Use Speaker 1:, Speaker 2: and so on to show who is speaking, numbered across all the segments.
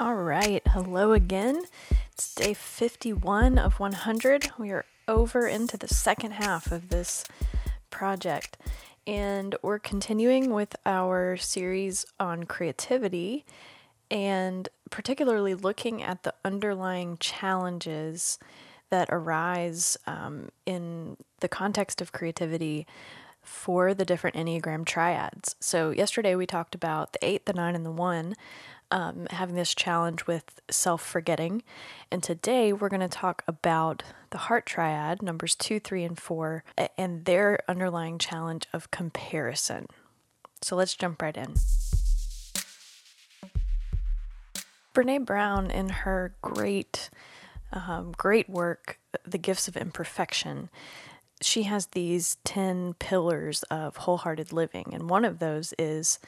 Speaker 1: All right, hello again. It's day 51 of 100. We are over into the second half of this project, and we're continuing with our series on creativity and particularly looking at the underlying challenges that arise um, in the context of creativity for the different Enneagram triads. So, yesterday we talked about the eight, the nine, and the one um, having this challenge with self forgetting. And today we're going to talk about the heart triad, numbers two, three, and four, and their underlying challenge of comparison. So let's jump right in. Brene Brown, in her great, um, great work, The Gifts of Imperfection, she has these 10 pillars of wholehearted living. And one of those is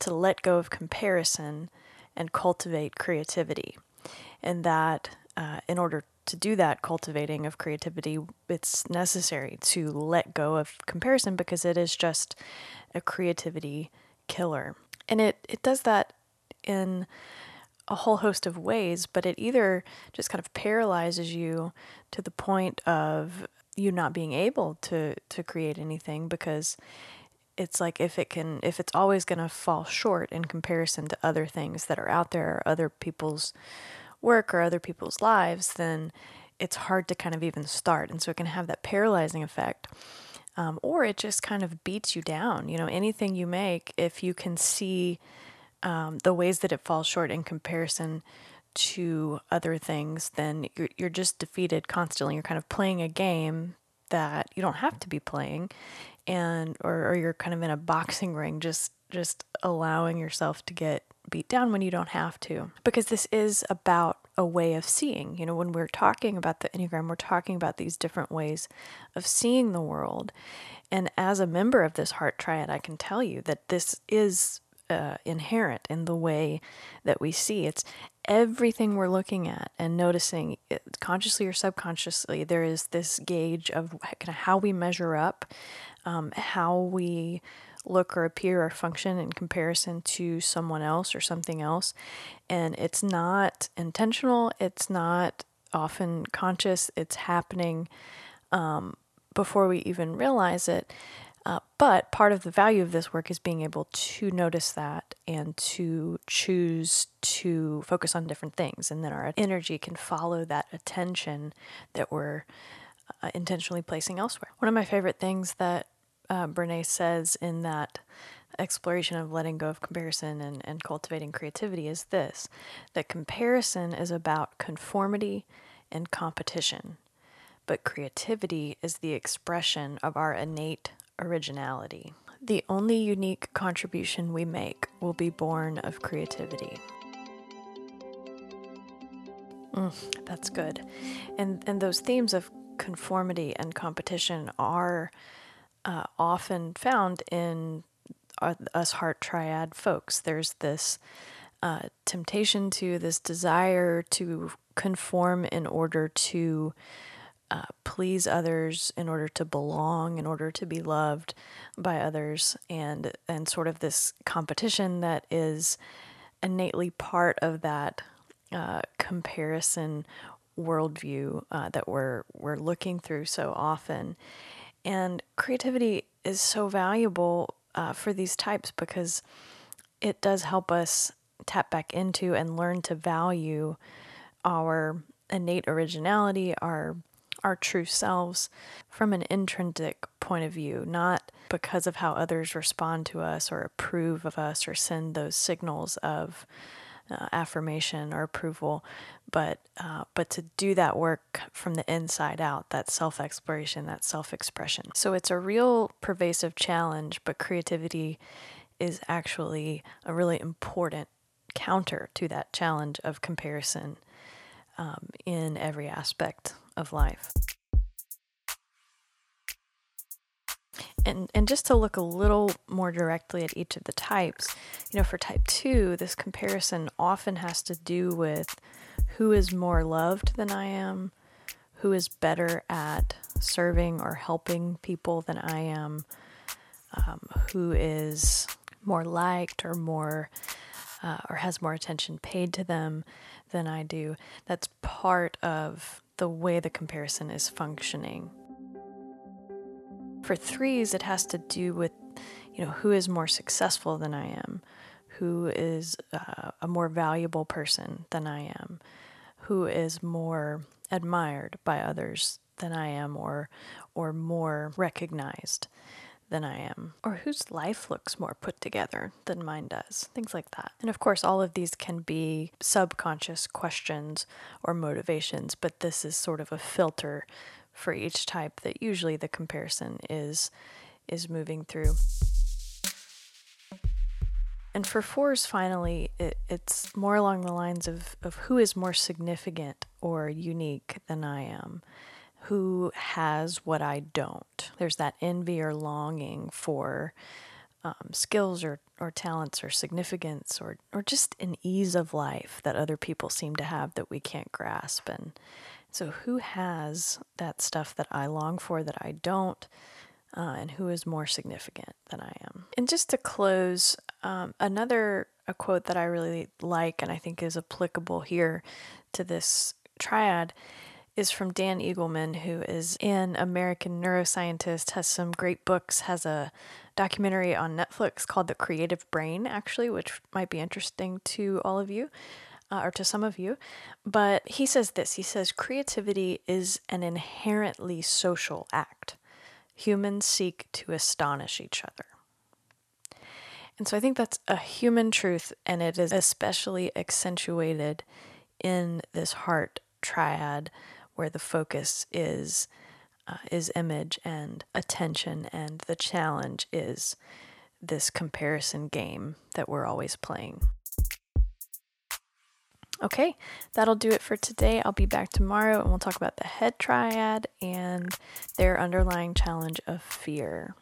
Speaker 1: to let go of comparison and cultivate creativity. And that, uh, in order to do that cultivating of creativity, it's necessary to let go of comparison because it is just a creativity killer. And it, it does that in a whole host of ways, but it either just kind of paralyzes you to the point of you not being able to to create anything because it's like if it can if it's always going to fall short in comparison to other things that are out there or other people's work or other people's lives then it's hard to kind of even start. And so it can have that paralyzing effect um, or it just kind of beats you down. You know anything you make if you can see um, the ways that it falls short in comparison to other things then you're, you're just defeated constantly. You're kind of playing a game that you don't have to be playing and or, or you're kind of in a boxing ring just just allowing yourself to get beat down when you don't have to. Because this is about a way of seeing. You know when we're talking about the enneagram we're talking about these different ways of seeing the world. And as a member of this heart triad i can tell you that this is uh, inherent in the way that we see. It's everything we're looking at and noticing it, consciously or subconsciously there is this gauge of kind of how we measure up um, how we look or appear or function in comparison to someone else or something else. And it's not intentional, it's not often conscious, it's happening um, before we even realize it. Uh, but part of the value of this work is being able to notice that and to choose to focus on different things. And then our energy can follow that attention that we're uh, intentionally placing elsewhere. One of my favorite things that uh, Brene says in that exploration of letting go of comparison and, and cultivating creativity is this that comparison is about conformity and competition, but creativity is the expression of our innate originality. The only unique contribution we make will be born of creativity. Mm, that's good. And and those themes of conformity and competition are uh, often found in uh, us heart triad folks. There's this uh, temptation to this desire to conform in order to uh, please others, in order to belong, in order to be loved by others, and and sort of this competition that is innately part of that uh, comparison worldview uh, that we're we're looking through so often. And creativity is so valuable uh, for these types because it does help us tap back into and learn to value our innate originality, our our true selves from an intrinsic point of view, not because of how others respond to us or approve of us or send those signals of uh, affirmation or approval, but uh, but to do that work from the inside out, that self exploration, that self expression. So it's a real pervasive challenge, but creativity is actually a really important counter to that challenge of comparison um, in every aspect of life. and and just to look a little more directly at each of the types you know for type 2 this comparison often has to do with who is more loved than i am who is better at serving or helping people than i am um, who is more liked or more uh, or has more attention paid to them than I do. That's part of the way the comparison is functioning. For threes, it has to do with, you know, who is more successful than I am, who is uh, a more valuable person than I am, who is more admired by others than I am, or or more recognized than I am, or whose life looks more put together than mine does, things like that. And of course, all of these can be subconscious questions or motivations, but this is sort of a filter for each type that usually the comparison is is moving through. And for fours, finally, it, it's more along the lines of, of who is more significant or unique than I am, who has what I don't. There's that envy or longing for um, skills or, or talents or significance or, or just an ease of life that other people seem to have that we can't grasp. And so, who has that stuff that I long for that I don't? Uh, and who is more significant than I am. And just to close, um, another a quote that I really like and I think is applicable here to this triad is from Dan Eagleman, who is an American neuroscientist, has some great books, has a documentary on Netflix called The Creative Brain, actually, which might be interesting to all of you uh, or to some of you. But he says this he says, creativity is an inherently social act. Humans seek to astonish each other. And so I think that's a human truth, and it is especially accentuated in this heart triad where the focus is uh, is image and attention and the challenge is this comparison game that we're always playing. Okay, that'll do it for today. I'll be back tomorrow and we'll talk about the head triad and their underlying challenge of fear.